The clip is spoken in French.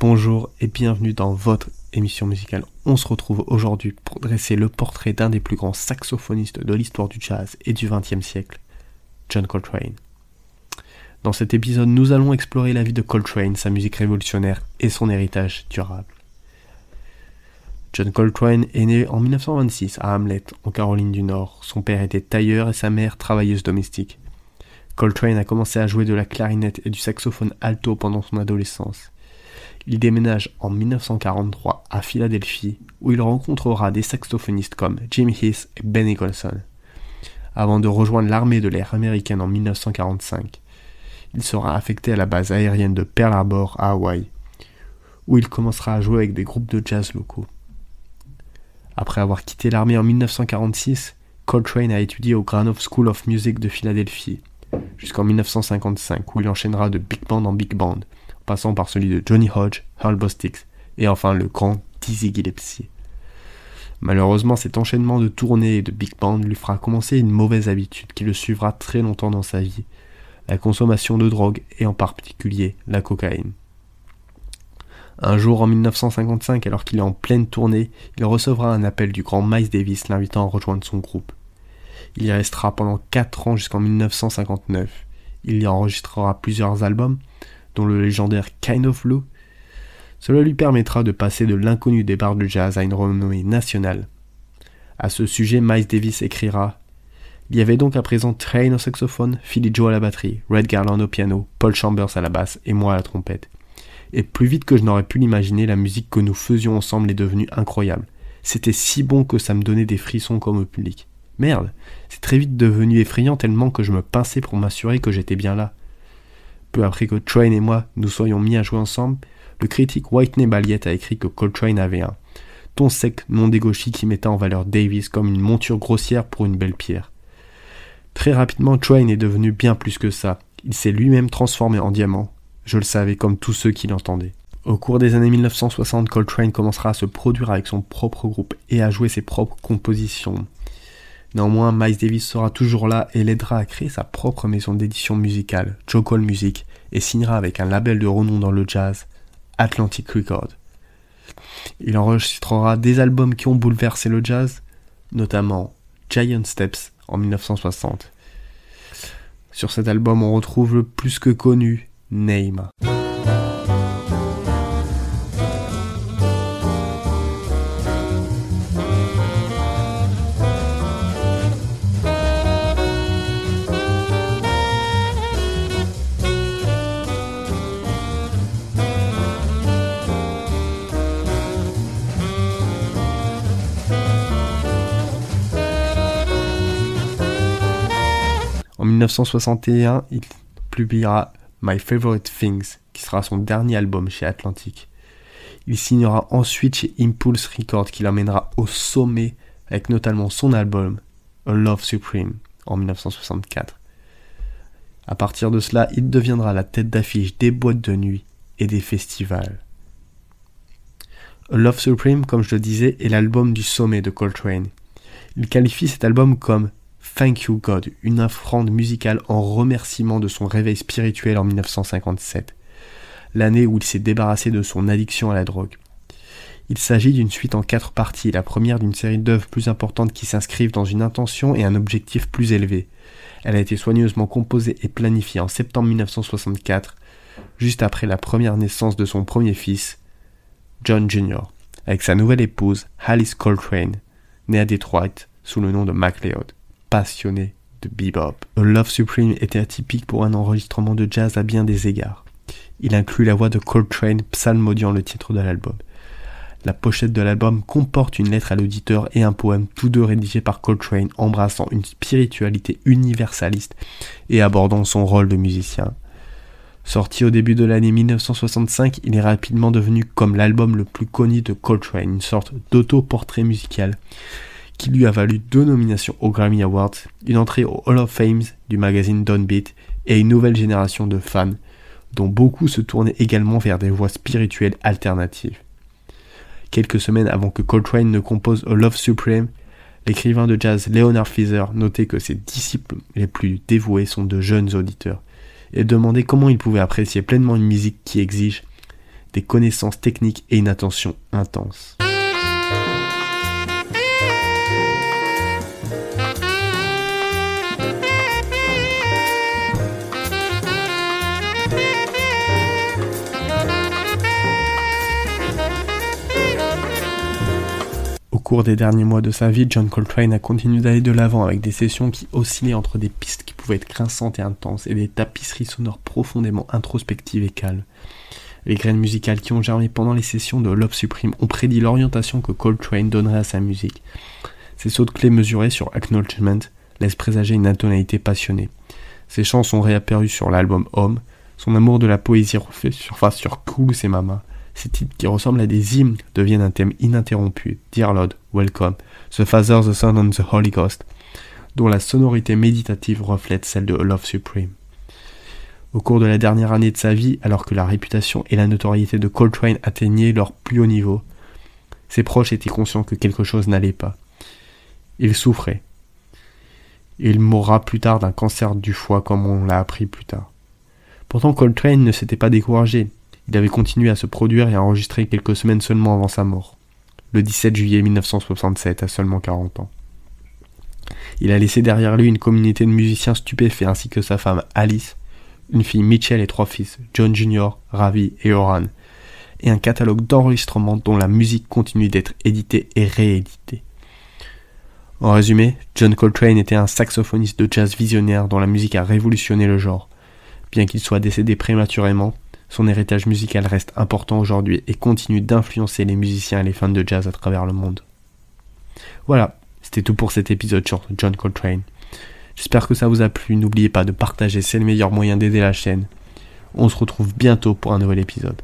Bonjour et bienvenue dans votre émission musicale. On se retrouve aujourd'hui pour dresser le portrait d'un des plus grands saxophonistes de l'histoire du jazz et du XXe siècle, John Coltrane. Dans cet épisode, nous allons explorer la vie de Coltrane, sa musique révolutionnaire et son héritage durable. John Coltrane est né en 1926 à Hamlet, en Caroline du Nord. Son père était tailleur et sa mère travailleuse domestique. Coltrane a commencé à jouer de la clarinette et du saxophone alto pendant son adolescence. Il déménage en 1943 à Philadelphie, où il rencontrera des saxophonistes comme Jim Heath et Ben Nicholson. Avant de rejoindre l'armée de l'air américaine en 1945, il sera affecté à la base aérienne de Pearl Harbor à Hawaï, où il commencera à jouer avec des groupes de jazz locaux. Après avoir quitté l'armée en 1946, Coltrane a étudié au Granoff School of Music de Philadelphie, jusqu'en 1955, où il enchaînera de big band en big band, passant par celui de Johnny Hodge, Earl Bostix, et enfin le grand Dizzy Gillespie. Malheureusement, cet enchaînement de tournées et de big band lui fera commencer une mauvaise habitude qui le suivra très longtemps dans sa vie, la consommation de drogue et en particulier la cocaïne. Un jour en 1955, alors qu'il est en pleine tournée, il recevra un appel du grand Miles Davis l'invitant à rejoindre son groupe. Il y restera pendant 4 ans jusqu'en 1959. Il y enregistrera plusieurs albums, dont le légendaire Kind of Blue. Cela lui permettra de passer de l'inconnu des bars de jazz à une renommée nationale. À ce sujet, Miles Davis écrira Il y avait donc à présent Train au saxophone, Philly Joe à la batterie, Red Garland au piano, Paul Chambers à la basse et moi à la trompette. Et plus vite que je n'aurais pu l'imaginer, la musique que nous faisions ensemble est devenue incroyable. C'était si bon que ça me donnait des frissons comme au public. Merde, c'est très vite devenu effrayant tellement que je me pinçais pour m'assurer que j'étais bien là. Peu après que Train et moi nous soyons mis à jouer ensemble, le critique Whitney Balliet a écrit que Coltrane avait un ton sec non dégauchi qui mettait en valeur Davis comme une monture grossière pour une belle pierre. Très rapidement, Train est devenu bien plus que ça. Il s'est lui-même transformé en diamant. Je le savais comme tous ceux qui l'entendaient. Au cours des années 1960, Coltrane commencera à se produire avec son propre groupe et à jouer ses propres compositions. Néanmoins, Miles Davis sera toujours là et l'aidera à créer sa propre maison d'édition musicale, Jocol Music, et signera avec un label de renom dans le jazz, Atlantic Records. Il enregistrera des albums qui ont bouleversé le jazz, notamment Giant Steps en 1960. Sur cet album, on retrouve le plus que connu Name. 1961, il publiera My Favorite Things, qui sera son dernier album chez Atlantic. Il signera ensuite chez Impulse Records, qui l'emmènera au sommet avec notamment son album A Love Supreme en 1964. À partir de cela, il deviendra la tête d'affiche des boîtes de nuit et des festivals. A Love Supreme, comme je le disais, est l'album du sommet de Coltrane. Il qualifie cet album comme Thank You God, une offrande musicale en remerciement de son réveil spirituel en 1957, l'année où il s'est débarrassé de son addiction à la drogue. Il s'agit d'une suite en quatre parties, la première d'une série d'œuvres plus importantes qui s'inscrivent dans une intention et un objectif plus élevé. Elle a été soigneusement composée et planifiée en septembre 1964, juste après la première naissance de son premier fils, John Jr., avec sa nouvelle épouse, Alice Coltrane, née à Detroit sous le nom de MacLeod passionné de bebop. A Love Supreme était atypique pour un enregistrement de jazz à bien des égards. Il inclut la voix de Coltrane psalmodiant le titre de l'album. La pochette de l'album comporte une lettre à l'auditeur et un poème, tous deux rédigés par Coltrane, embrassant une spiritualité universaliste et abordant son rôle de musicien. Sorti au début de l'année 1965, il est rapidement devenu comme l'album le plus connu de Coltrane, une sorte d'auto-portrait musical qui lui a valu deux nominations aux Grammy Awards, une entrée au Hall of Fame du magazine Downbeat et une nouvelle génération de fans, dont beaucoup se tournaient également vers des voix spirituelles alternatives. Quelques semaines avant que Coltrane ne compose A Love Supreme, l'écrivain de jazz Leonard Feather notait que ses disciples les plus dévoués sont de jeunes auditeurs, et demandait comment ils pouvaient apprécier pleinement une musique qui exige des connaissances techniques et une attention intense. Cours des derniers mois de sa vie, John Coltrane a continué d'aller de l'avant avec des sessions qui oscillaient entre des pistes qui pouvaient être grinçantes et intenses et des tapisseries sonores profondément introspectives et calmes. Les graines musicales qui ont germé pendant les sessions de Love Supreme ont prédit l'orientation que Coltrane donnerait à sa musique. Ces sauts de clés mesurés sur Acknowledgement laissent présager une intonalité passionnée. Ses chants sont réapparus sur l'album Home, son amour de la poésie refait surface sur Cool et Mama, ces titres qui ressemblent à des hymnes deviennent un thème ininterrompu. Dear Lord, Welcome, The Father, the Son and the Holy Ghost, dont la sonorité méditative reflète celle de Love Supreme. Au cours de la dernière année de sa vie, alors que la réputation et la notoriété de Coltrane atteignaient leur plus haut niveau, ses proches étaient conscients que quelque chose n'allait pas. Il souffrait. Il mourra plus tard d'un cancer du foie comme on l'a appris plus tard. Pourtant Coltrane ne s'était pas découragé. Il avait continué à se produire et à enregistrer quelques semaines seulement avant sa mort, le 17 juillet 1967, à seulement 40 ans. Il a laissé derrière lui une communauté de musiciens stupéfaits ainsi que sa femme Alice, une fille Mitchell et trois fils, John Jr., Ravi et Oran, et un catalogue d'enregistrements dont la musique continue d'être éditée et rééditée. En résumé, John Coltrane était un saxophoniste de jazz visionnaire dont la musique a révolutionné le genre. Bien qu'il soit décédé prématurément, son héritage musical reste important aujourd'hui et continue d'influencer les musiciens et les fans de jazz à travers le monde. Voilà, c'était tout pour cet épisode sur John Coltrane. J'espère que ça vous a plu, n'oubliez pas de partager, c'est le meilleur moyen d'aider la chaîne. On se retrouve bientôt pour un nouvel épisode.